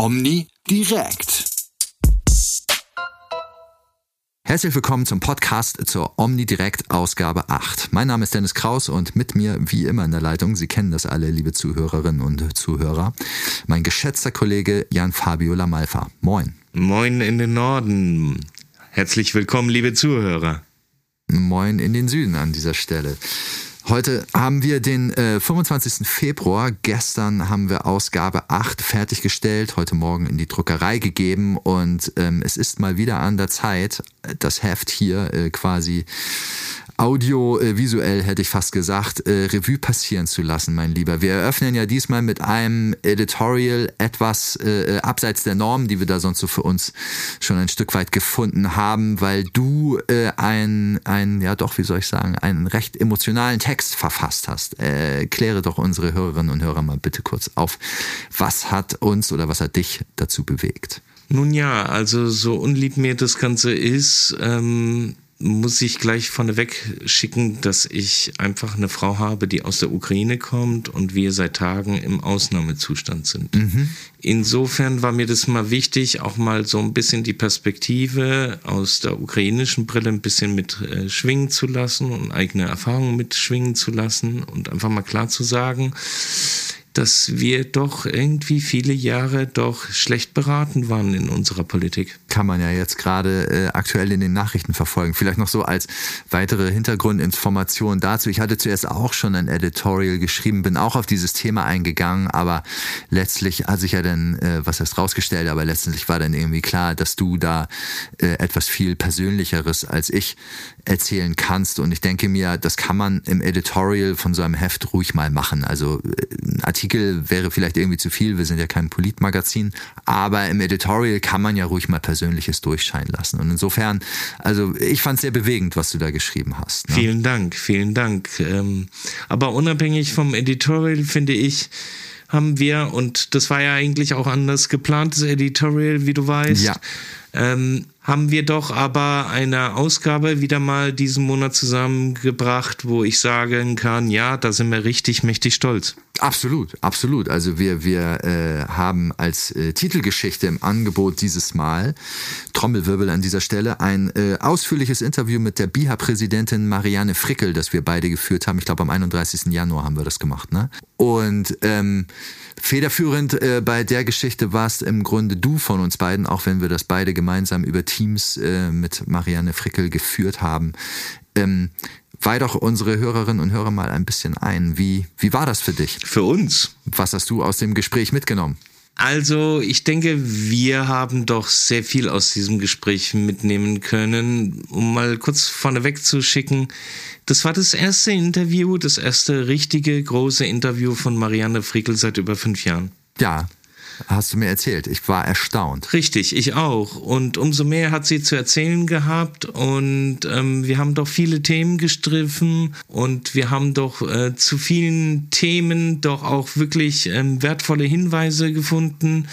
Omni direkt. Herzlich willkommen zum Podcast zur Omni Direkt Ausgabe 8. Mein Name ist Dennis Kraus und mit mir wie immer in der Leitung, Sie kennen das alle, liebe Zuhörerinnen und Zuhörer, mein geschätzter Kollege Jan Fabio Lamalfa. Moin. Moin in den Norden. Herzlich willkommen, liebe Zuhörer. Moin in den Süden an dieser Stelle. Heute haben wir den äh, 25. Februar. Gestern haben wir Ausgabe 8 fertiggestellt, heute Morgen in die Druckerei gegeben und ähm, es ist mal wieder an der Zeit, das Heft hier äh, quasi audiovisuell, hätte ich fast gesagt, äh, Revue passieren zu lassen, mein Lieber. Wir eröffnen ja diesmal mit einem Editorial etwas äh, äh, abseits der Normen, die wir da sonst so für uns schon ein Stück weit gefunden haben, weil du äh, ein, ein, ja doch, wie soll ich sagen, einen recht emotionalen Text verfasst hast. Äh, kläre doch unsere Hörerinnen und Hörer mal bitte kurz auf. Was hat uns oder was hat dich dazu bewegt? Nun ja, also so unlieb mir das Ganze ist, ähm, muss ich gleich vorneweg schicken, dass ich einfach eine Frau habe, die aus der Ukraine kommt und wir seit Tagen im Ausnahmezustand sind. Mhm. Insofern war mir das mal wichtig, auch mal so ein bisschen die Perspektive aus der ukrainischen Brille ein bisschen mit äh, schwingen zu lassen und eigene Erfahrungen mitschwingen zu lassen und einfach mal klar zu sagen, dass wir doch irgendwie viele Jahre doch schlecht beraten waren in unserer Politik. Kann man ja jetzt gerade äh, aktuell in den Nachrichten verfolgen. Vielleicht noch so als weitere Hintergrundinformation dazu. Ich hatte zuerst auch schon ein Editorial geschrieben, bin auch auf dieses Thema eingegangen, aber letztlich hat sich ja dann äh, was erst rausgestellt, aber letztendlich war dann irgendwie klar, dass du da äh, etwas viel Persönlicheres als ich erzählen kannst. Und ich denke mir, das kann man im Editorial von so einem Heft ruhig mal machen. Also äh, ein Artikel wäre vielleicht irgendwie zu viel, wir sind ja kein Politmagazin, aber im Editorial kann man ja ruhig mal Persönliches durchscheinen lassen. Und insofern, also ich fand es sehr bewegend, was du da geschrieben hast. Ne? Vielen Dank, vielen Dank. Ähm, aber unabhängig vom Editorial finde ich, haben wir, und das war ja eigentlich auch anders geplantes Editorial, wie du weißt, ja. ähm, haben wir doch aber eine Ausgabe wieder mal diesen Monat zusammengebracht, wo ich sagen kann, ja, da sind wir richtig mächtig stolz. Absolut, absolut. Also wir, wir äh, haben als äh, Titelgeschichte im Angebot dieses Mal, Trommelwirbel an dieser Stelle, ein äh, ausführliches Interview mit der BIHA-Präsidentin Marianne Frickel, das wir beide geführt haben. Ich glaube, am 31. Januar haben wir das gemacht. Ne? Und ähm, federführend äh, bei der Geschichte warst im Grunde du von uns beiden, auch wenn wir das beide gemeinsam über Teams äh, mit Marianne Frickel geführt haben. Ähm, weih doch unsere Hörerinnen und Hörer mal ein bisschen ein. Wie, wie war das für dich? Für uns. Was hast du aus dem Gespräch mitgenommen? Also, ich denke, wir haben doch sehr viel aus diesem Gespräch mitnehmen können. Um mal kurz vorneweg zu schicken, das war das erste Interview, das erste richtige große Interview von Marianne Frickel seit über fünf Jahren. Ja, hast du mir erzählt. Ich war erstaunt. Richtig, ich auch. Und umso mehr hat sie zu erzählen gehabt. Und ähm, wir haben doch viele Themen gestriffen und wir haben doch äh, zu vielen Themen doch auch wirklich ähm, wertvolle Hinweise gefunden.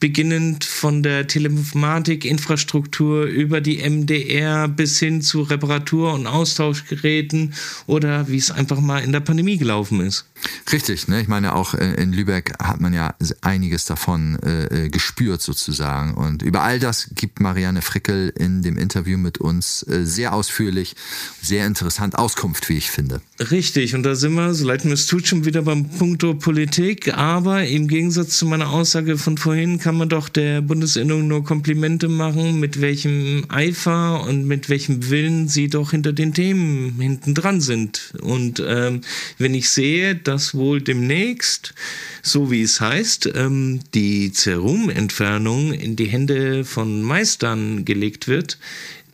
Beginnend von der Telematikinfrastruktur über die MDR bis hin zu Reparatur- und Austauschgeräten oder wie es einfach mal in der Pandemie gelaufen ist. Richtig, ne? Ich meine, auch äh, in Lübeck hat man ja einiges davon äh, äh, gespürt sozusagen. Und über all das gibt Marianne Frickel in dem Interview mit uns äh, sehr ausführlich, sehr interessant Auskunft, wie ich finde. Richtig, und da sind wir, so leid mir es tut, schon wieder beim Punkto Politik. Aber im Gegensatz zu meiner Aussage von vorhin kann man doch der Bundesinnung nur Komplimente machen, mit welchem Eifer und mit welchem Willen sie doch hinter den Themen hinten dran sind. Und ähm, wenn ich sehe, dass dass wohl demnächst, so wie es heißt, ähm, die Zerumentfernung in die Hände von Meistern gelegt wird,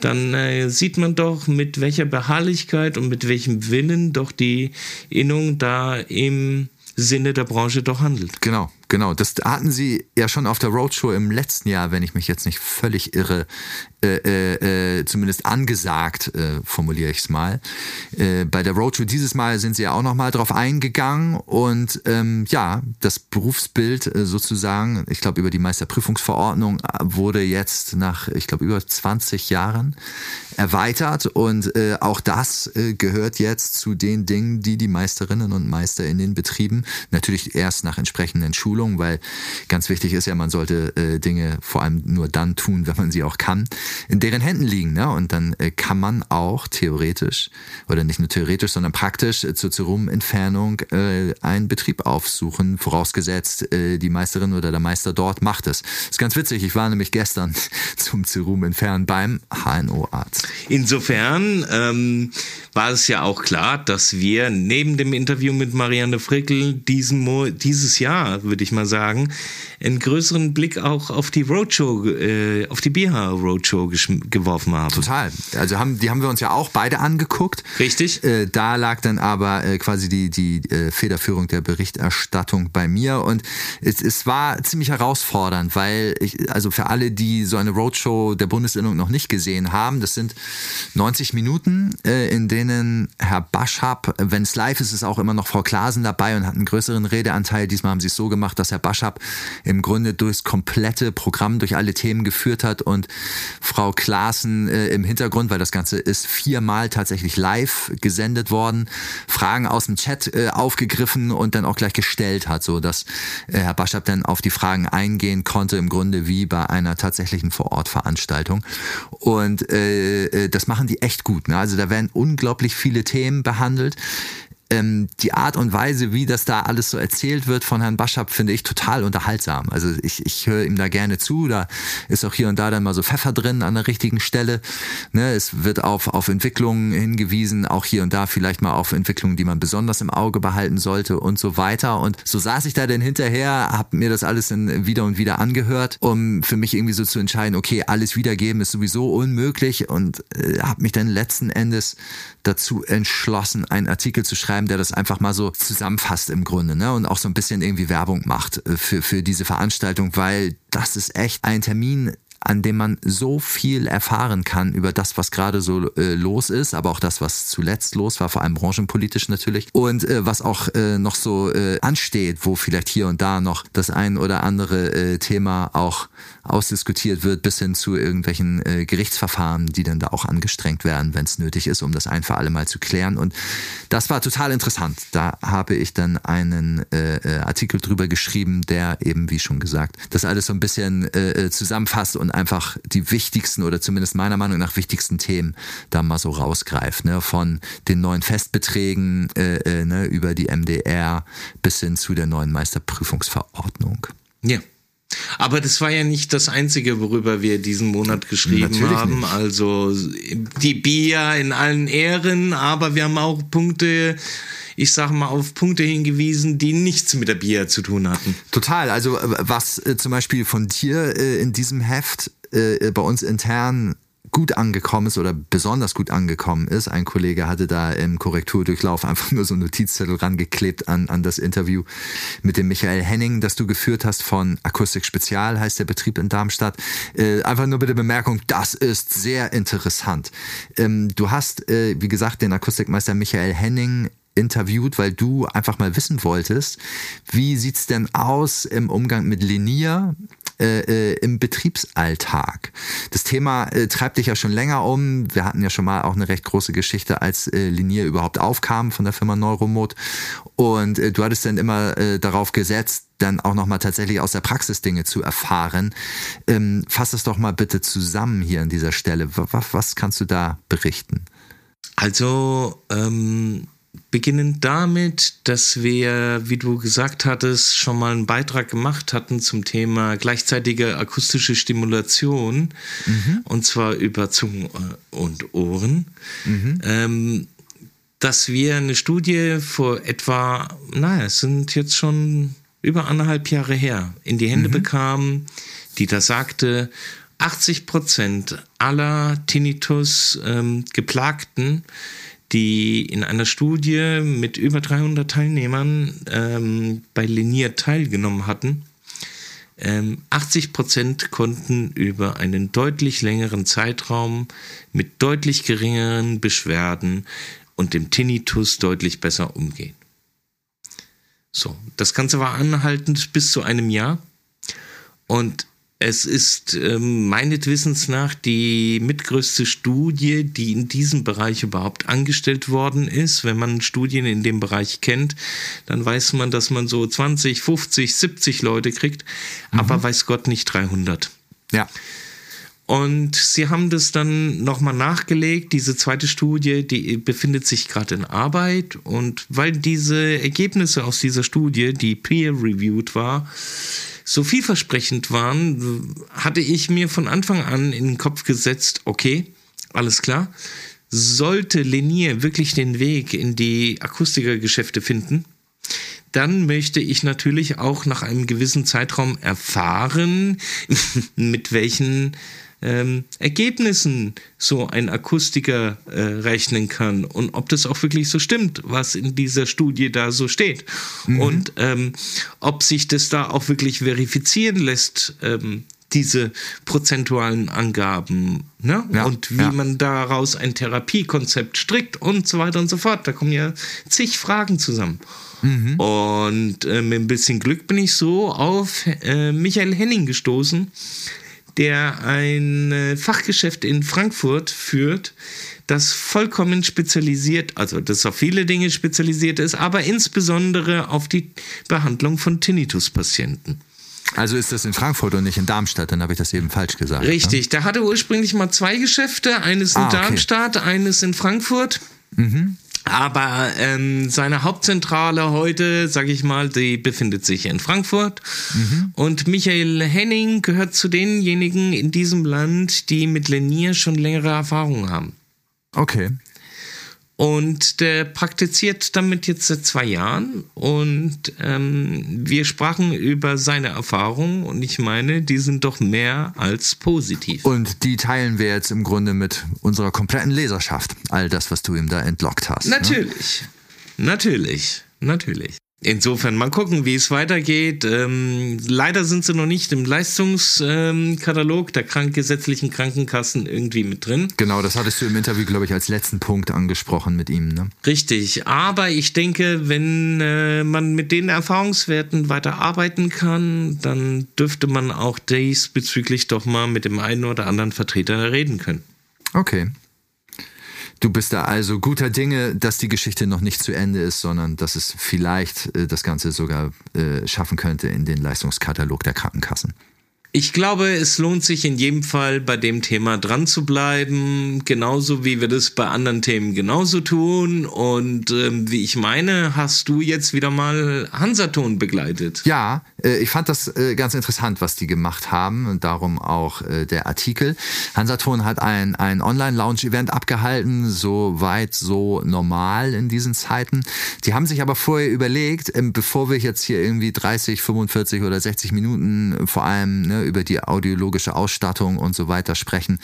dann äh, sieht man doch, mit welcher Beharrlichkeit und mit welchem Willen doch die Innung da im Sinne der Branche doch handelt. Genau, genau. Das hatten Sie ja schon auf der Roadshow im letzten Jahr, wenn ich mich jetzt nicht völlig irre, äh, äh, äh, zumindest angesagt, äh, formuliere ich es mal. Äh, bei der Roadshow dieses Mal sind sie ja auch nochmal drauf eingegangen und ähm, ja, das Berufsbild äh, sozusagen, ich glaube über die Meisterprüfungsverordnung wurde jetzt nach, ich glaube, über 20 Jahren erweitert und äh, auch das äh, gehört jetzt zu den Dingen, die die Meisterinnen und Meister in den Betrieben natürlich erst nach entsprechenden Schulungen Schulung, weil ganz wichtig ist ja, man sollte äh, Dinge vor allem nur dann tun, wenn man sie auch kann, in deren Händen liegen. Ne? Und dann äh, kann man auch theoretisch oder nicht nur theoretisch, sondern praktisch äh, zur Zerum-Entfernung äh, einen Betrieb aufsuchen, vorausgesetzt äh, die Meisterin oder der Meister dort macht es. Das ist ganz witzig. Ich war nämlich gestern zum Zerum entfernen beim HNO-Arzt. Insofern ähm, war es ja auch klar, dass wir neben dem Interview mit Marianne Frickel diesen Mo dieses Jahr, würde ich mal sagen, einen größeren Blick auch auf die Roadshow, äh, auf die BH Roadshow geworfen haben. Total. Also haben, die haben wir uns ja auch beide angeguckt. Richtig. Äh, da lag dann aber äh, quasi die, die äh, Federführung der Berichterstattung bei mir und es, es war ziemlich herausfordernd, weil ich, also für alle, die so eine Roadshow der Bundesinnung noch nicht gesehen haben, das sind 90 Minuten, äh, in denen Herr Baschab, wenn es live ist, ist auch immer noch Frau Klasen dabei und hat einen größeren Redeanteil. Diesmal haben sie es so gemacht, dass Herr Baschab im Grunde durchs komplette Programm, durch alle Themen geführt hat und Frau Klaassen äh, im Hintergrund, weil das Ganze ist viermal tatsächlich live gesendet worden, Fragen aus dem Chat äh, aufgegriffen und dann auch gleich gestellt hat, so dass äh, Herr Baschab dann auf die Fragen eingehen konnte, im Grunde wie bei einer tatsächlichen Vorortveranstaltung. Und äh, äh das machen die echt gut. Ne? Also da werden unglaublich viele Themen behandelt ähm, die Art und Weise, wie das da alles so erzählt wird von Herrn Baschab, finde ich total unterhaltsam. Also ich, ich höre ihm da gerne zu. Da ist auch hier und da dann mal so Pfeffer drin an der richtigen Stelle. Ne, es wird auf, auf Entwicklungen hingewiesen, auch hier und da vielleicht mal auf Entwicklungen, die man besonders im Auge behalten sollte und so weiter. Und so saß ich da denn hinterher, habe mir das alles dann wieder und wieder angehört, um für mich irgendwie so zu entscheiden, okay, alles wiedergeben ist sowieso unmöglich und äh, habe mich dann letzten Endes dazu entschlossen, einen Artikel zu schreiben, der das einfach mal so zusammenfasst im Grunde ne? und auch so ein bisschen irgendwie Werbung macht äh, für, für diese Veranstaltung, weil das ist echt ein Termin, an dem man so viel erfahren kann über das, was gerade so äh, los ist, aber auch das, was zuletzt los war, vor allem branchenpolitisch natürlich und äh, was auch äh, noch so äh, ansteht, wo vielleicht hier und da noch das ein oder andere äh, Thema auch ausdiskutiert wird, bis hin zu irgendwelchen äh, Gerichtsverfahren, die dann da auch angestrengt werden, wenn es nötig ist, um das ein für alle Mal zu klären. Und das war total interessant. Da habe ich dann einen Artikel drüber geschrieben, der eben, wie schon gesagt, das alles so ein bisschen zusammenfasst und einfach die wichtigsten oder zumindest meiner Meinung nach wichtigsten Themen da mal so rausgreift. Ne? Von den neuen Festbeträgen äh, äh, ne, über die MDR bis hin zu der neuen Meisterprüfungsverordnung. Ja. Aber das war ja nicht das Einzige, worüber wir diesen Monat geschrieben Natürlich haben. Nicht. Also die Bier in allen Ehren, aber wir haben auch Punkte, ich sage mal, auf Punkte hingewiesen, die nichts mit der Bier zu tun hatten. Total. Also was äh, zum Beispiel von dir äh, in diesem Heft äh, bei uns intern gut angekommen ist oder besonders gut angekommen ist. Ein Kollege hatte da im Korrekturdurchlauf einfach nur so einen Notizzettel rangeklebt an, an das Interview mit dem Michael Henning, das du geführt hast von Akustik Spezial, heißt der Betrieb in Darmstadt. Äh, einfach nur bitte Bemerkung, das ist sehr interessant. Ähm, du hast, äh, wie gesagt, den Akustikmeister Michael Henning interviewt, weil du einfach mal wissen wolltest, wie sieht's denn aus im Umgang mit Linear äh, äh, im Betriebsalltag. Das Thema äh, treibt dich ja schon länger um. Wir hatten ja schon mal auch eine recht große Geschichte, als äh, Linier überhaupt aufkam von der Firma Neuromod. Und äh, du hattest dann immer äh, darauf gesetzt, dann auch nochmal tatsächlich aus der Praxis Dinge zu erfahren. Ähm, fass es doch mal bitte zusammen hier an dieser Stelle. Was, was kannst du da berichten? Also, ähm, beginnen damit, dass wir, wie du gesagt hattest, schon mal einen Beitrag gemacht hatten zum Thema gleichzeitige akustische Stimulation, mhm. und zwar über Zungen und Ohren. Mhm. Ähm, dass wir eine Studie vor etwa, naja, es sind jetzt schon über anderthalb Jahre her, in die Hände mhm. bekamen, die da sagte, 80 Prozent aller Tinnitus-Geplagten ähm, die in einer Studie mit über 300 Teilnehmern ähm, bei Linier teilgenommen hatten. Ähm, 80 Prozent konnten über einen deutlich längeren Zeitraum mit deutlich geringeren Beschwerden und dem Tinnitus deutlich besser umgehen. So, das Ganze war anhaltend bis zu einem Jahr. Und Es ist ähm, meines Wissens nach die mitgrößte Studie, die in diesem Bereich überhaupt angestellt worden ist. Wenn man Studien in dem Bereich kennt, dann weiß man, dass man so 20, 50, 70 Leute kriegt, mhm. aber weiß Gott nicht 300. Ja. Und sie haben das dann nochmal nachgelegt. Diese zweite Studie, die befindet sich gerade in Arbeit. Und weil diese Ergebnisse aus dieser Studie, die peer-reviewed war, so vielversprechend waren, hatte ich mir von Anfang an in den Kopf gesetzt, okay, alles klar. Sollte Lenier wirklich den Weg in die Akustikergeschäfte finden, dann möchte ich natürlich auch nach einem gewissen Zeitraum erfahren, mit welchen ähm, Ergebnissen so ein Akustiker äh, rechnen kann und ob das auch wirklich so stimmt, was in dieser Studie da so steht. Mhm. Und ähm, ob sich das da auch wirklich verifizieren lässt, ähm, diese prozentualen Angaben ne? Ja, und wie ja. man daraus ein Therapiekonzept strickt und so weiter und so fort. Da kommen ja zig Fragen zusammen. Mhm. Und äh, mit ein bisschen Glück bin ich so auf äh, Michael Henning gestoßen, der ein äh, Fachgeschäft in Frankfurt führt, das vollkommen spezialisiert, also das auf viele Dinge spezialisiert ist, aber insbesondere auf die Behandlung von Tinnitus-Patienten. Also ist das in Frankfurt und nicht in Darmstadt, dann habe ich das eben falsch gesagt. Ne? Richtig, ne? der hatte ursprünglich mal zwei Geschäfte, eines in ah, okay. Darmstadt, eines in Frankfurt. Mhm. Aber ähm, seine Hauptzentrale heute, sage ich mal, die befindet sich in Frankfurt. Mhm. Und Michael Henning gehört zu denjenigen in diesem Land, die mit Lenier schon längere Erfahrungen haben. Okay. Und der praktiziert damit jetzt seit zwei Jahren. Und ähm, wir sprachen über seine Erfahrungen. Und ich meine, die sind doch mehr als positiv. Und die teilen wir jetzt im Grunde mit unserer kompletten Leserschaft. All das, was du ihm da entlockt hast. Natürlich. Ne? Natürlich. Natürlich. Insofern mal gucken, wie es weitergeht. Ähm, leider sind sie noch nicht im Leistungskatalog der krank gesetzlichen Krankenkassen irgendwie mit drin. Genau, das hattest du im Interview, glaube ich, als letzten Punkt angesprochen mit ihm. Ne? Richtig, aber ich denke, wenn äh, man mit den Erfahrungswerten weiter arbeiten kann, dann dürfte man auch diesbezüglich doch mal mit dem einen oder anderen Vertreter reden können. Okay. Du bist da also guter Dinge, dass die Geschichte noch nicht zu Ende ist, sondern dass es vielleicht äh, das Ganze sogar äh, schaffen könnte in den Leistungskatalog der Krankenkassen. Ich glaube, es lohnt sich in jedem Fall bei dem Thema dran zu bleiben, genauso wie wir das bei anderen Themen genauso tun. Und ähm, wie ich meine, hast du jetzt wieder mal Hansaton begleitet. Ja, äh, ich fand das äh, ganz interessant, was die gemacht haben und darum auch äh, der Artikel. Hansaton hat ein, ein Online-Lounge-Event abgehalten, so weit, so normal in diesen Zeiten. Die haben sich aber vorher überlegt, ähm, bevor wir jetzt hier irgendwie 30, 45 oder 60 Minuten vor allem ne, über die audiologische Ausstattung und so weiter sprechen,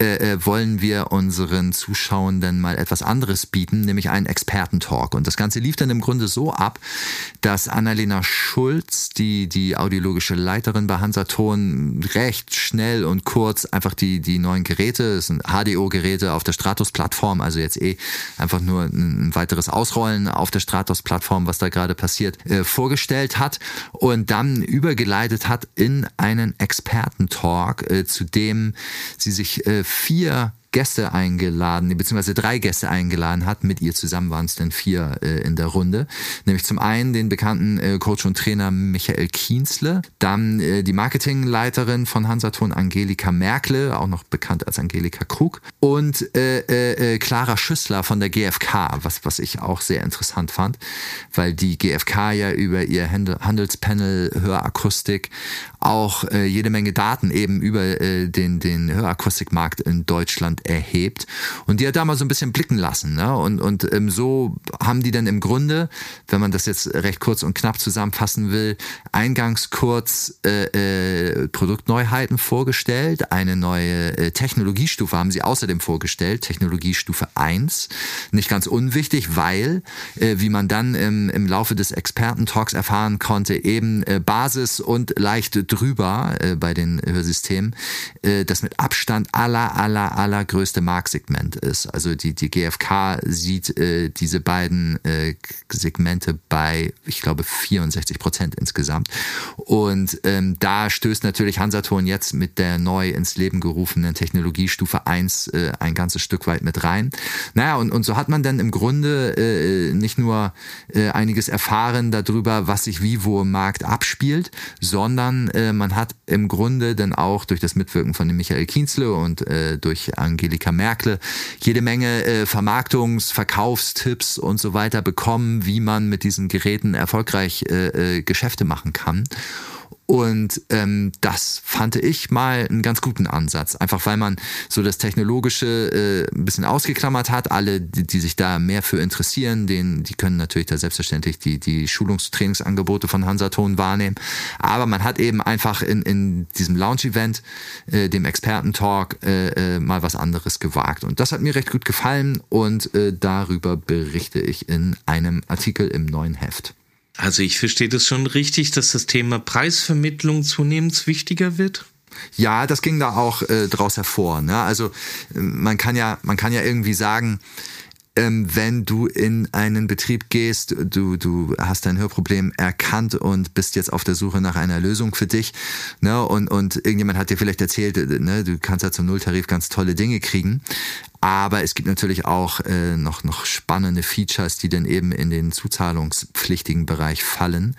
äh, äh, wollen wir unseren Zuschauenden mal etwas anderes bieten, nämlich einen Expertentalk. Und das Ganze lief dann im Grunde so ab, dass Annalena Schulz, die, die audiologische Leiterin bei Hansaton, recht schnell und kurz einfach die, die neuen Geräte, das sind HDO-Geräte auf der Stratos-Plattform, also jetzt eh einfach nur ein weiteres Ausrollen auf der Stratos-Plattform, was da gerade passiert, äh, vorgestellt hat und dann übergeleitet hat in einen Expertentalk, äh, zu dem sie sich äh, vier Gäste eingeladen, beziehungsweise drei Gäste eingeladen hat. Mit ihr zusammen waren es dann vier äh, in der Runde. Nämlich zum einen den bekannten äh, Coach und Trainer Michael Kienzle, dann äh, die Marketingleiterin von Hansaton Angelika Merkle, auch noch bekannt als Angelika Krug, und äh, äh, äh Clara Schüssler von der GfK, was, was ich auch sehr interessant fand, weil die GfK ja über ihr Handelspanel Hörakustik auch jede Menge Daten eben über den, den Hörakustikmarkt in Deutschland erhebt. Und die hat da mal so ein bisschen blicken lassen. Ne? Und, und ähm, so haben die dann im Grunde, wenn man das jetzt recht kurz und knapp zusammenfassen will, eingangs kurz äh, äh, Produktneuheiten vorgestellt. Eine neue äh, Technologiestufe haben sie außerdem vorgestellt, Technologiestufe 1. Nicht ganz unwichtig, weil, äh, wie man dann im, im Laufe des Expertentalks erfahren konnte, eben äh, Basis und leicht drüber äh, bei den Hörsystemen, das mit Abstand aller, aller, aller allergrößte Marktsegment ist. Also die, die GfK sieht äh, diese beiden äh, Segmente bei, ich glaube, 64 Prozent insgesamt. Und ähm, da stößt natürlich Hansaton jetzt mit der neu ins Leben gerufenen Technologiestufe 1 äh, ein ganzes Stück weit mit rein. Naja, und, und so hat man dann im Grunde äh, nicht nur äh, einiges erfahren darüber, was sich wie wo im Markt abspielt, sondern äh, man hat im Grunde dann auch durch das Mitwirken von dem Michael Kienzle und äh, durch Angelika Merkel jede Menge äh, Vermarktungs-, Verkaufstipps und so weiter bekommen, wie man mit diesen Geräten erfolgreich äh, äh, Geschäfte machen kann. Und ähm, das fand ich mal einen ganz guten Ansatz. Einfach weil man so das Technologische äh, ein bisschen ausgeklammert hat. Alle, die, die sich da mehr für interessieren, denen, die können natürlich da selbstverständlich die, die Schulungstrainingsangebote von Hansaton wahrnehmen. Aber man hat eben einfach in, in diesem Lounge-Event, äh, dem Expertentalk, äh, äh, mal was anderes gewagt. Und das hat mir recht gut gefallen und äh, darüber berichte ich in einem Artikel im neuen Heft. Also ich verstehe das schon richtig, dass das Thema Preisvermittlung zunehmend wichtiger wird. Ja, das ging da auch äh, draus hervor. Ne? Also man kann ja, man kann ja irgendwie sagen, ähm, wenn du in einen Betrieb gehst, du, du hast dein Hörproblem erkannt und bist jetzt auf der Suche nach einer Lösung für dich, ne, und, und irgendjemand hat dir vielleicht erzählt, ne, du kannst ja zum Nulltarif ganz tolle Dinge kriegen, aber es gibt natürlich auch äh, noch, noch spannende Features, die dann eben in den zuzahlungspflichtigen Bereich fallen.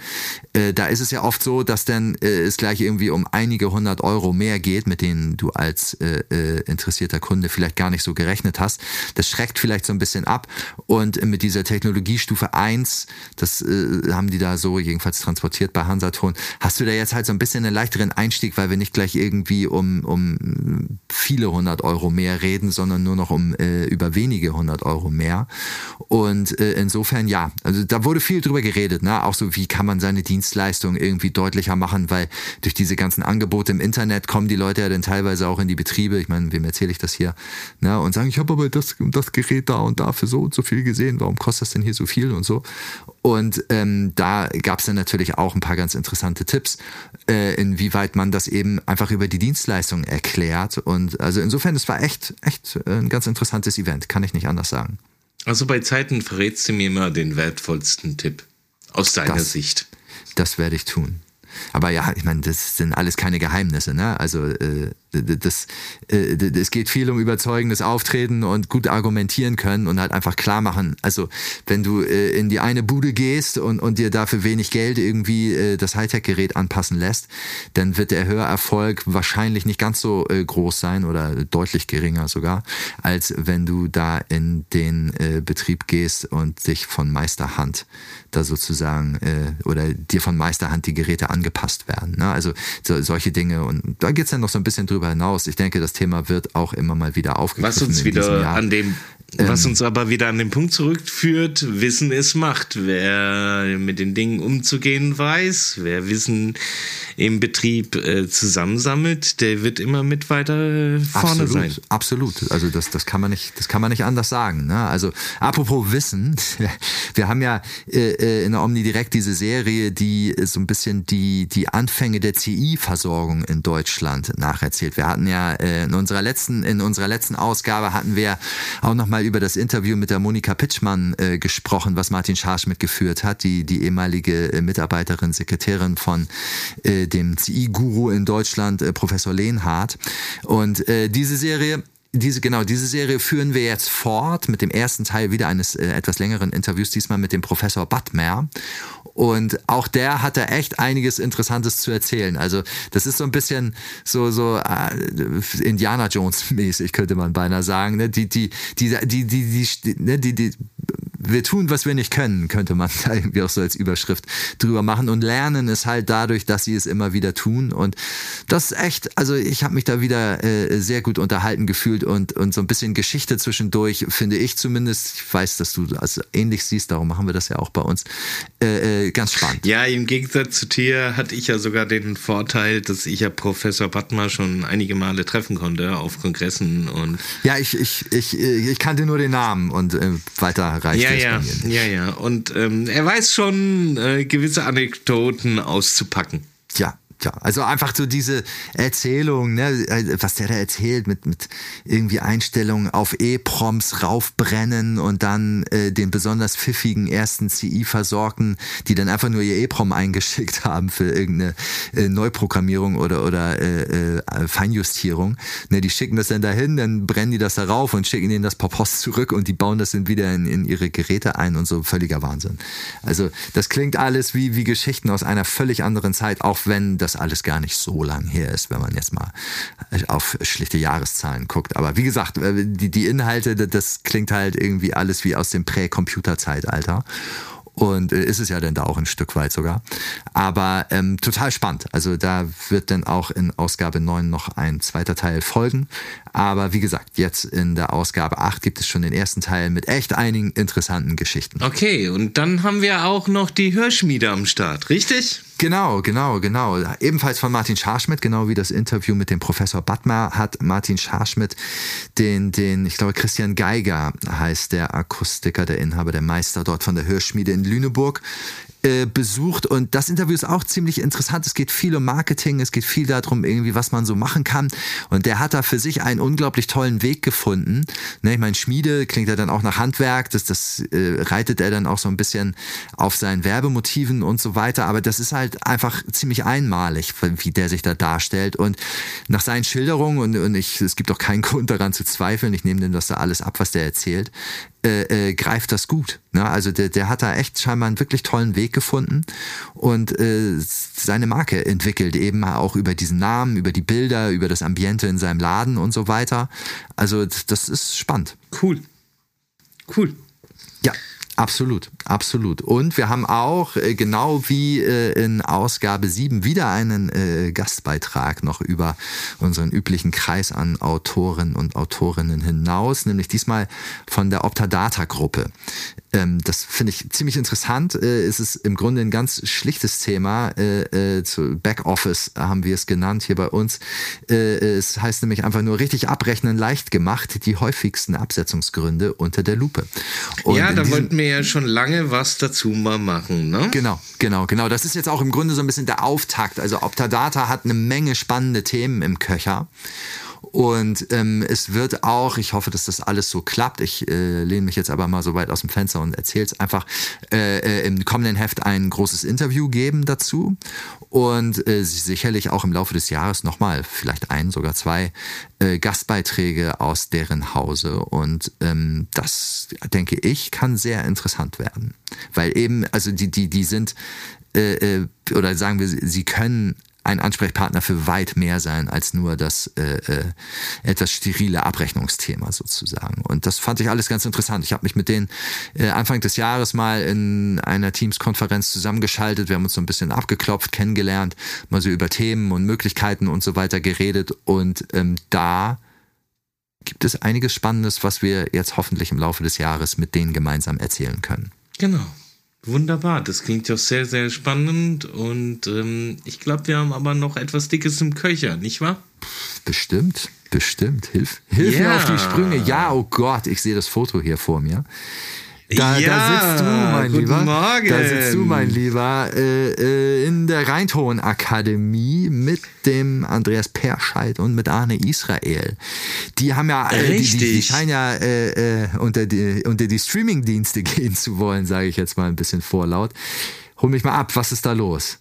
Äh, da ist es ja oft so, dass dann äh, es gleich irgendwie um einige hundert Euro mehr geht, mit denen du als äh, äh, interessierter Kunde vielleicht gar nicht so gerechnet hast. Das schreckt vielleicht so ein bisschen ab. Und mit dieser Technologiestufe 1, das äh, haben die da so jedenfalls transportiert bei Hansaton, hast du da jetzt halt so ein bisschen einen leichteren Einstieg, weil wir nicht gleich irgendwie um, um viele hundert Euro mehr reden, sondern nur noch noch um äh, über wenige hundert Euro mehr. Und äh, insofern ja, also da wurde viel drüber geredet, ne? Auch so, wie kann man seine Dienstleistung irgendwie deutlicher machen, weil durch diese ganzen Angebote im Internet kommen die Leute ja dann teilweise auch in die Betriebe. Ich meine, wem erzähle ich das hier? Ne? Und sagen, ich habe aber das, das Gerät da und da für so und so viel gesehen, warum kostet das denn hier so viel und so? Und ähm, da gab es dann natürlich auch ein paar ganz interessante Tipps, äh, inwieweit man das eben einfach über die Dienstleistung erklärt. Und also insofern, es war echt, echt ein ganz interessantes Event, kann ich nicht anders sagen. Also bei Zeiten verrätst du mir immer den wertvollsten Tipp aus deiner das, Sicht. Das werde ich tun. Aber ja, ich meine, das sind alles keine Geheimnisse. Ne? Also äh, das, äh, es geht viel um überzeugendes Auftreten und gut argumentieren können und halt einfach klar machen. Also wenn du äh, in die eine Bude gehst und, und dir dafür wenig Geld irgendwie äh, das Hightech-Gerät anpassen lässt, dann wird der Hörerfolg wahrscheinlich nicht ganz so äh, groß sein oder deutlich geringer sogar, als wenn du da in den äh, Betrieb gehst und dich von Meisterhand da sozusagen äh, oder dir von Meisterhand die Geräte angepasst werden. Ne? Also so, solche Dinge und da geht's dann noch so ein bisschen drüber darüber hinaus, ich denke, das Thema wird auch immer mal wieder aufgegriffen. Was uns wieder an dem was ähm, uns aber wieder an den Punkt zurückführt, Wissen ist Macht. Wer mit den Dingen umzugehen weiß, wer Wissen im Betrieb äh, zusammensammelt, der wird immer mit weiter vorne absolut, sein. Absolut. Also das, das kann man nicht, das kann man nicht anders sagen. Ne? Also apropos Wissen, wir haben ja äh, äh in der Omni direkt diese Serie, die so ein bisschen die, die Anfänge der CI-Versorgung in Deutschland nacherzählt. Wir hatten ja äh, in unserer letzten, in unserer letzten Ausgabe hatten wir auch nochmal über das Interview mit der Monika Pitschmann äh, gesprochen, was Martin Scharsch mitgeführt hat, die, die ehemalige äh, Mitarbeiterin, Sekretärin von äh, dem CI-Guru in Deutschland, äh, Professor Lehnhardt. Und äh, diese Serie diese, genau, diese Serie führen wir jetzt fort mit dem ersten Teil wieder eines äh, etwas längeren Interviews, diesmal mit dem Professor Butmer. Und auch der hat da echt einiges Interessantes zu erzählen. Also, das ist so ein bisschen so, so äh, Indiana Jones mäßig, könnte man beinahe sagen. Ne? Die, die, die, die, die, die, ne? die, die wir tun, was wir nicht können, könnte man da irgendwie auch so als Überschrift drüber machen und lernen es halt dadurch, dass sie es immer wieder tun und das ist echt, also ich habe mich da wieder äh, sehr gut unterhalten gefühlt und, und so ein bisschen Geschichte zwischendurch, finde ich zumindest, ich weiß, dass du das ähnlich siehst, darum machen wir das ja auch bei uns, äh, äh, ganz spannend. Ja, im Gegensatz zu dir hatte ich ja sogar den Vorteil, dass ich ja Professor Batma schon einige Male treffen konnte auf Kongressen und... Ja, ich, ich, ich, ich kannte nur den Namen und äh, weiter reicht ja, ja, ja, ja. Und ähm, er weiß schon, äh, gewisse Anekdoten auszupacken. Ja, ja, also einfach so diese Erzählung, ne, was der da erzählt mit, mit irgendwie Einstellungen auf E-Proms raufbrennen und dann äh, den besonders pfiffigen ersten CI-Versorgten, die dann einfach nur ihr E-Prom eingeschickt haben für irgendeine äh, Neuprogrammierung oder, oder äh, äh, Feinjustierung. Ne, die schicken das dann dahin, dann brennen die das da rauf und schicken ihnen das per Post zurück und die bauen das dann wieder in, in ihre Geräte ein und so völliger Wahnsinn. Also das klingt alles wie, wie Geschichten aus einer völlig anderen Zeit, auch wenn das alles gar nicht so lang her ist, wenn man jetzt mal auf schlichte Jahreszahlen guckt. Aber wie gesagt, äh, die, die Inhalte, das klingt halt irgendwie alles wie aus dem Prä-Computer-Zeitalter. Und äh, ist es ja dann da auch ein Stück weit sogar. Aber ähm, total spannend. Also da wird dann auch in Ausgabe 9 noch ein zweiter Teil folgen. Aber wie gesagt, jetzt in der Ausgabe 8 gibt es schon den ersten Teil mit echt einigen interessanten Geschichten. Okay, und dann haben wir auch noch die Hörschmiede am Start, richtig? Genau, genau, genau. Ebenfalls von Martin Scharschmidt, genau wie das Interview mit dem Professor Badmer, hat Martin Scharschmidt den, den, ich glaube, Christian Geiger heißt der Akustiker, der Inhaber, der Meister dort von der Hörschmiede in Lüneburg äh, besucht und das Interview ist auch ziemlich interessant. Es geht viel um Marketing, es geht viel darum, irgendwie, was man so machen kann. Und der hat da für sich einen unglaublich tollen Weg gefunden. Ne, ich meine, Schmiede klingt ja dann auch nach Handwerk, das, das äh, reitet er dann auch so ein bisschen auf seinen Werbemotiven und so weiter. Aber das ist halt einfach ziemlich einmalig, wie der sich da darstellt. Und nach seinen Schilderungen, und, und ich, es gibt auch keinen Grund daran zu zweifeln, ich nehme dem das da alles ab, was der erzählt, äh, äh, greift das gut. Ne? Also der, der hat da echt scheinbar einen wirklich tollen Weg gefunden und äh, seine Marke entwickelt, eben auch über diesen Namen, über die Bilder, über das Ambiente in seinem Laden und so weiter. Also das ist spannend. Cool. Cool. Ja. Absolut, absolut. Und wir haben auch, äh, genau wie äh, in Ausgabe 7, wieder einen äh, Gastbeitrag noch über unseren üblichen Kreis an Autoren und Autorinnen hinaus, nämlich diesmal von der Optadata-Gruppe. Ähm, das finde ich ziemlich interessant. Es ist im Grunde ein ganz schlichtes Thema. Zu Backoffice haben wir es genannt hier bei uns. Es heißt nämlich einfach nur richtig abrechnen leicht gemacht, die häufigsten Absetzungsgründe unter der Lupe. Und ja, da wollten wir ja schon lange was dazu mal machen, ne? Genau, genau, genau. Das ist jetzt auch im Grunde so ein bisschen der Auftakt. Also Optadata hat eine Menge spannende Themen im Köcher. Und ähm, es wird auch, ich hoffe, dass das alles so klappt. Ich äh, lehne mich jetzt aber mal so weit aus dem Fenster und erzähle es einfach. Äh, äh, Im kommenden Heft ein großes Interview geben dazu und äh, sicherlich auch im Laufe des Jahres nochmal, vielleicht ein, sogar zwei äh, Gastbeiträge aus deren Hause. Und ähm, das, denke ich, kann sehr interessant werden. Weil eben, also die, die, die sind, äh, äh oder sagen wir, sie können ein Ansprechpartner für weit mehr sein als nur das äh, äh, etwas sterile Abrechnungsthema sozusagen. Und das fand ich alles ganz interessant. Ich habe mich mit denen äh, Anfang des Jahres mal in einer Teams-Konferenz zusammengeschaltet. Wir haben uns so ein bisschen abgeklopft, kennengelernt, mal so über Themen und Möglichkeiten und so weiter geredet. Und ähm, da gibt es einiges Spannendes, was wir jetzt hoffentlich im Laufe des Jahres mit denen gemeinsam erzählen können. Genau. Wunderbar, das klingt ja sehr, sehr spannend und ähm, ich glaube, wir haben aber noch etwas Dickes im Köcher, nicht wahr? Bestimmt, bestimmt. Hilf, hilf yeah. mir auf die Sprünge. Ja, oh Gott, ich sehe das Foto hier vor mir. Da, ja, da sitzt du, mein guten Lieber. Morgen. Da sitzt du, mein Lieber, äh, äh, in der Rheinton-Akademie mit dem Andreas Perscheid und mit Arne Israel. Die haben ja, äh, die, die, die, scheinen ja äh, äh, unter die, unter die Streaming-Dienste gehen zu wollen, sage ich jetzt mal ein bisschen vorlaut. Hol mich mal ab, was ist da los?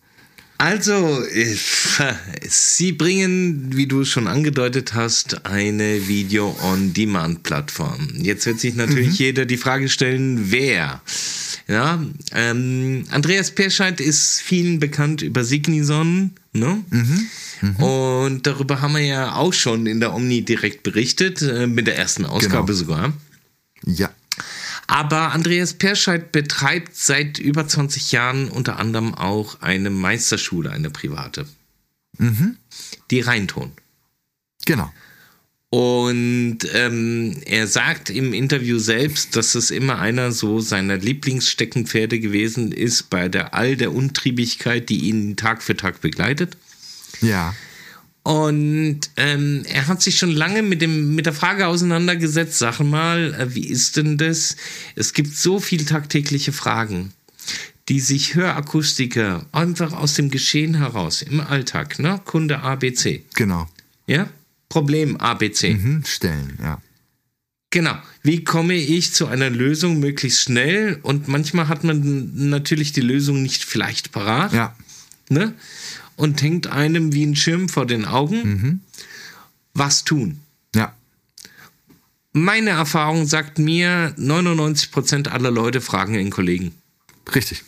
Also, Sie bringen, wie du schon angedeutet hast, eine Video-on-Demand-Plattform. Jetzt wird sich natürlich mhm. jeder die Frage stellen, wer? Ja, ähm, Andreas Perscheid ist vielen bekannt über Signison, ne? Mhm. Mhm. Und darüber haben wir ja auch schon in der Omni direkt berichtet, äh, mit der ersten Ausgabe genau. sogar. Ja. Aber Andreas Perscheid betreibt seit über 20 Jahren unter anderem auch eine Meisterschule, eine private. Mhm. Die Rheinton. Genau. Und ähm, er sagt im Interview selbst, dass es immer einer so seiner Lieblingssteckenpferde gewesen ist bei der all der Untriebigkeit, die ihn Tag für Tag begleitet. Ja. Und ähm, er hat sich schon lange mit, dem, mit der Frage auseinandergesetzt, sag mal, äh, wie ist denn das? Es gibt so viele tagtägliche Fragen, die sich Hörakustiker einfach aus dem Geschehen heraus im Alltag, ne? Kunde ABC. Genau. Ja? Problem ABC. Mhm, stellen, ja. Genau. Wie komme ich zu einer Lösung möglichst schnell? Und manchmal hat man natürlich die Lösung nicht vielleicht parat. Ja. Ne? Und hängt einem wie ein Schirm vor den Augen. Was tun? Ja. Meine Erfahrung sagt mir, 99% aller Leute fragen ihren Kollegen. Richtig.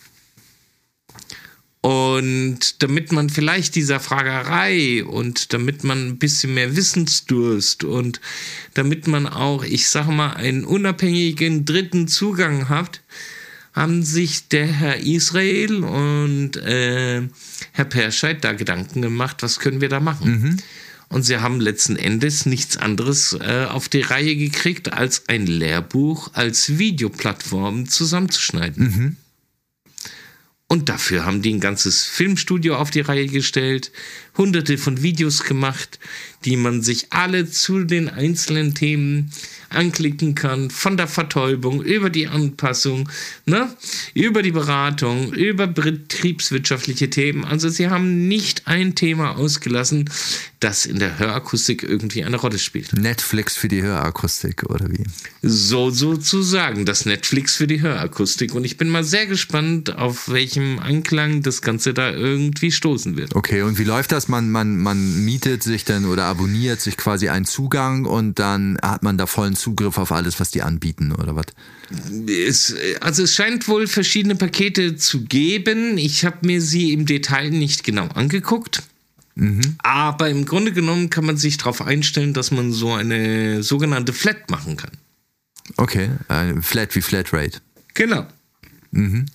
Und damit man vielleicht dieser Fragerei und damit man ein bisschen mehr Wissensdurst und damit man auch, ich sage mal, einen unabhängigen dritten Zugang hat, haben sich der Herr Israel und äh, Herr Perscheid da Gedanken gemacht, was können wir da machen. Und sie haben letzten Endes nichts anderes äh, auf die Reihe gekriegt, als ein Lehrbuch als Videoplattform zusammenzuschneiden. Und dafür haben die ein ganzes Filmstudio auf die Reihe gestellt, hunderte von Videos gemacht, die man sich alle zu den einzelnen Themen anklicken kann, von der Vertäubung über die Anpassung, ne, über die Beratung, über betriebswirtschaftliche Themen. Also sie haben nicht ein Thema ausgelassen, das in der Hörakustik irgendwie eine Rolle spielt. Netflix für die Hörakustik oder wie? So sozusagen das Netflix für die Hörakustik. Und ich bin mal sehr gespannt, auf welchem Anklang das Ganze da irgendwie stoßen wird. Okay, und wie läuft das? Man, man, man mietet sich dann oder abonniert sich quasi einen Zugang und dann hat man da vollen Zugriff auf alles, was die anbieten oder was? Es, also es scheint wohl verschiedene Pakete zu geben. Ich habe mir sie im Detail nicht genau angeguckt. Aber im Grunde genommen kann man sich darauf einstellen, dass man so eine sogenannte Flat machen kann. Okay, Flat wie Flatrate. Genau.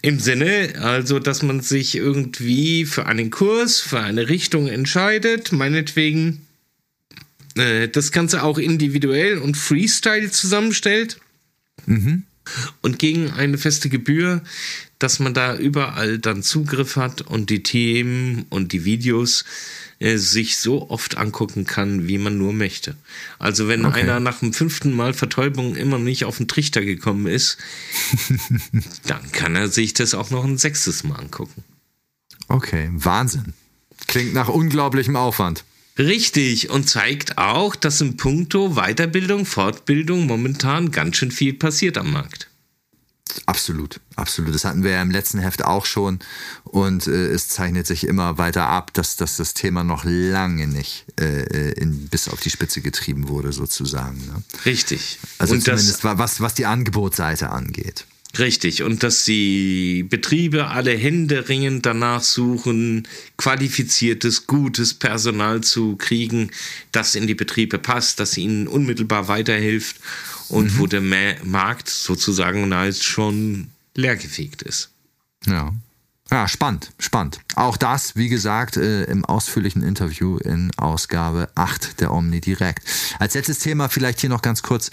Im Sinne, also, dass man sich irgendwie für einen Kurs, für eine Richtung entscheidet, meinetwegen äh, das Ganze auch individuell und Freestyle zusammenstellt. Und gegen eine feste Gebühr, dass man da überall dann Zugriff hat und die Themen und die Videos äh, sich so oft angucken kann, wie man nur möchte. Also wenn Okay. einer nach dem fünften Mal Vertäubung immer nicht auf den Trichter gekommen ist, dann kann er sich das auch noch ein sechstes Mal angucken. Okay, Wahnsinn. Klingt nach unglaublichem Aufwand. Richtig und zeigt auch, dass im Punkto Weiterbildung, Fortbildung momentan ganz schön viel passiert am Markt. Absolut, absolut. Das hatten wir ja im letzten Heft auch schon und äh, es zeichnet sich immer weiter ab, dass, dass das Thema noch lange nicht äh, in, bis auf die Spitze getrieben wurde, sozusagen. Ne? Richtig. Also und das, zumindest wa- was, was die Angebotsseite angeht. Richtig, und dass die Betriebe alle händeringend danach suchen, qualifiziertes, gutes Personal zu kriegen, das in die Betriebe passt, das ihnen unmittelbar weiterhilft und wo der Ma Markt sozusagen nahezu schon leergefegt ist. Ja. Ja, spannend, spannend. Auch das, wie gesagt, äh, im ausführlichen Interview in Ausgabe 8 der Omni Direkt. Als letztes Thema vielleicht hier noch ganz kurz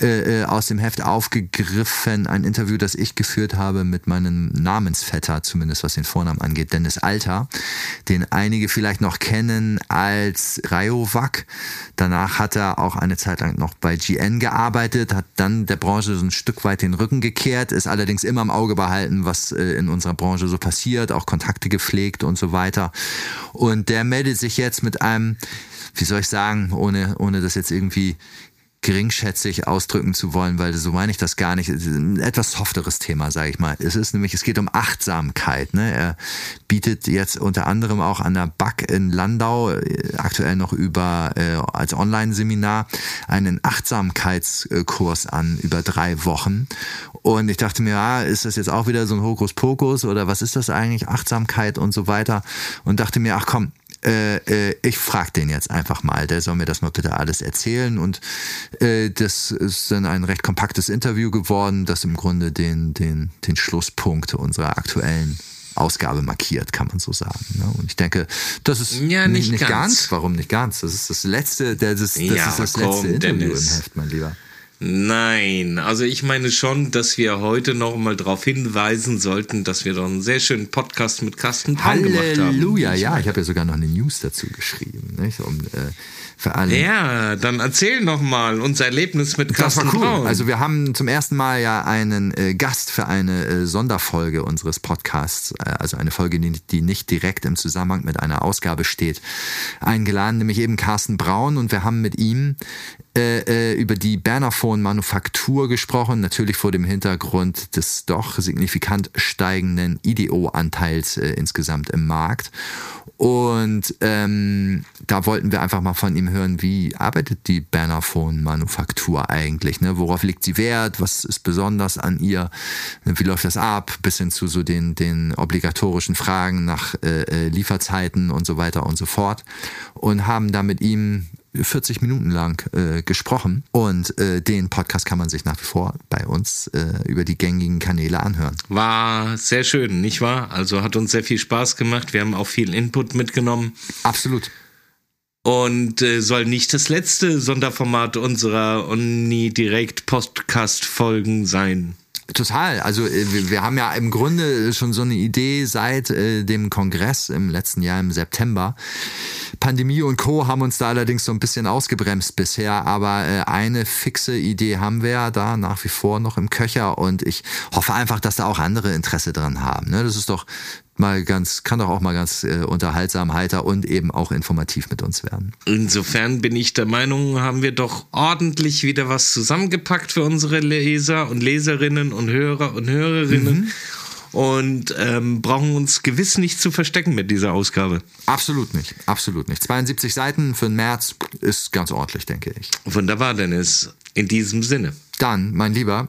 äh, äh, aus dem Heft aufgegriffen, ein Interview, das ich geführt habe mit meinem Namensvetter, zumindest was den Vornamen angeht, Dennis Alter, den einige vielleicht noch kennen als Rayovac. Danach hat er auch eine Zeit lang noch bei GN gearbeitet, hat dann der Branche so ein Stück weit den Rücken gekehrt, ist allerdings immer im Auge behalten, was äh, in unserer Branche so passiert, auch Kontakte gepflegt und so weiter. Und der meldet sich jetzt mit einem, wie soll ich sagen, ohne, ohne das jetzt irgendwie geringschätzig ausdrücken zu wollen, weil so meine ich das gar nicht. Es ist Ein etwas softeres Thema, sage ich mal. Es ist nämlich, es geht um Achtsamkeit. Ne? Er bietet jetzt unter anderem auch an der BAC in Landau, äh, aktuell noch über äh, als Online-Seminar, einen Achtsamkeitskurs an über drei Wochen. Und ich dachte mir, ja, ist das jetzt auch wieder so ein Hokuspokus oder was ist das eigentlich? Achtsamkeit und so weiter. Und dachte mir, ach komm, äh, äh, ich frage den jetzt einfach mal, der soll mir das mal bitte alles erzählen. Und äh, das ist dann ein recht kompaktes Interview geworden, das im Grunde den, den, den Schlusspunkt unserer aktuellen Ausgabe markiert, kann man so sagen. Ne? Und ich denke, das ist Ja, nicht ganz. Warum nicht ganz? Das ist das letzte, das ist das, Ja, ist das komm, letzte Interview Dennis. im Heft, mein Lieber. Nein, also ich meine schon, dass wir heute noch mal darauf hinweisen sollten, dass wir doch einen sehr schönen Podcast mit Carsten Braun gemacht haben. Halleluja, ja, ich habe ja sogar noch eine News dazu geschrieben, nicht? um äh, für alle. Ja, dann erzähl noch mal unser Erlebnis mit Das Carsten war cool. Braun. Also wir haben zum ersten Mal ja einen äh, Gast für eine äh, Sonderfolge unseres Podcasts, äh, also eine Folge, die, die nicht direkt im Zusammenhang mit einer Ausgabe steht, eingeladen, nämlich eben Carsten Braun und wir haben mit ihm äh, äh, über die Bernerphone-Manufaktur gesprochen, natürlich vor dem Hintergrund des doch signifikant steigenden IDO-Anteils äh, insgesamt im Markt. Und ähm, da wollten wir einfach mal von ihm hören, wie arbeitet die Bernerphone-Manufaktur eigentlich? Ne? Worauf liegt sie Wert? Was ist besonders an ihr? Ne, Wie läuft das ab? Bis hin zu so den, den obligatorischen Fragen nach äh, äh, Lieferzeiten und so weiter und so fort. Und haben da mit ihm 40 Minuten lang äh, gesprochen und äh, den Podcast kann man sich nach wie vor bei uns äh, über die gängigen Kanäle anhören. War sehr schön, nicht wahr? Also hat uns sehr viel Spaß gemacht. Wir haben auch viel Input mitgenommen. Absolut. Und äh, soll nicht das letzte Sonderformat unserer Omni-Direct-Podcast-Folgen sein. Total. Also äh, wir, wir haben ja im Grunde schon so eine Idee seit äh, dem Kongress im letzten Jahr im September. Pandemie und Co. haben uns da allerdings so ein bisschen ausgebremst bisher, aber äh, eine fixe Idee haben wir ja da nach wie vor noch im Köcher und ich hoffe einfach, dass da auch andere Interesse dran haben. Ne? Das ist doch mal ganz, kann doch auch mal ganz äh, unterhaltsam, heiter und eben auch informativ mit uns werden. Insofern bin ich der Meinung, haben wir doch ordentlich wieder was zusammengepackt für unsere Leser und Leserinnen und Hörer und Hörerinnen. Und ähm, brauchen uns gewiss nicht zu verstecken mit dieser Ausgabe. Absolut nicht, absolut nicht. 72 Seiten für den März ist ganz ordentlich, denke ich. Wunderbar, Dennis. In diesem Sinne. Dann, mein Lieber,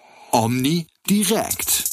Omni direkt.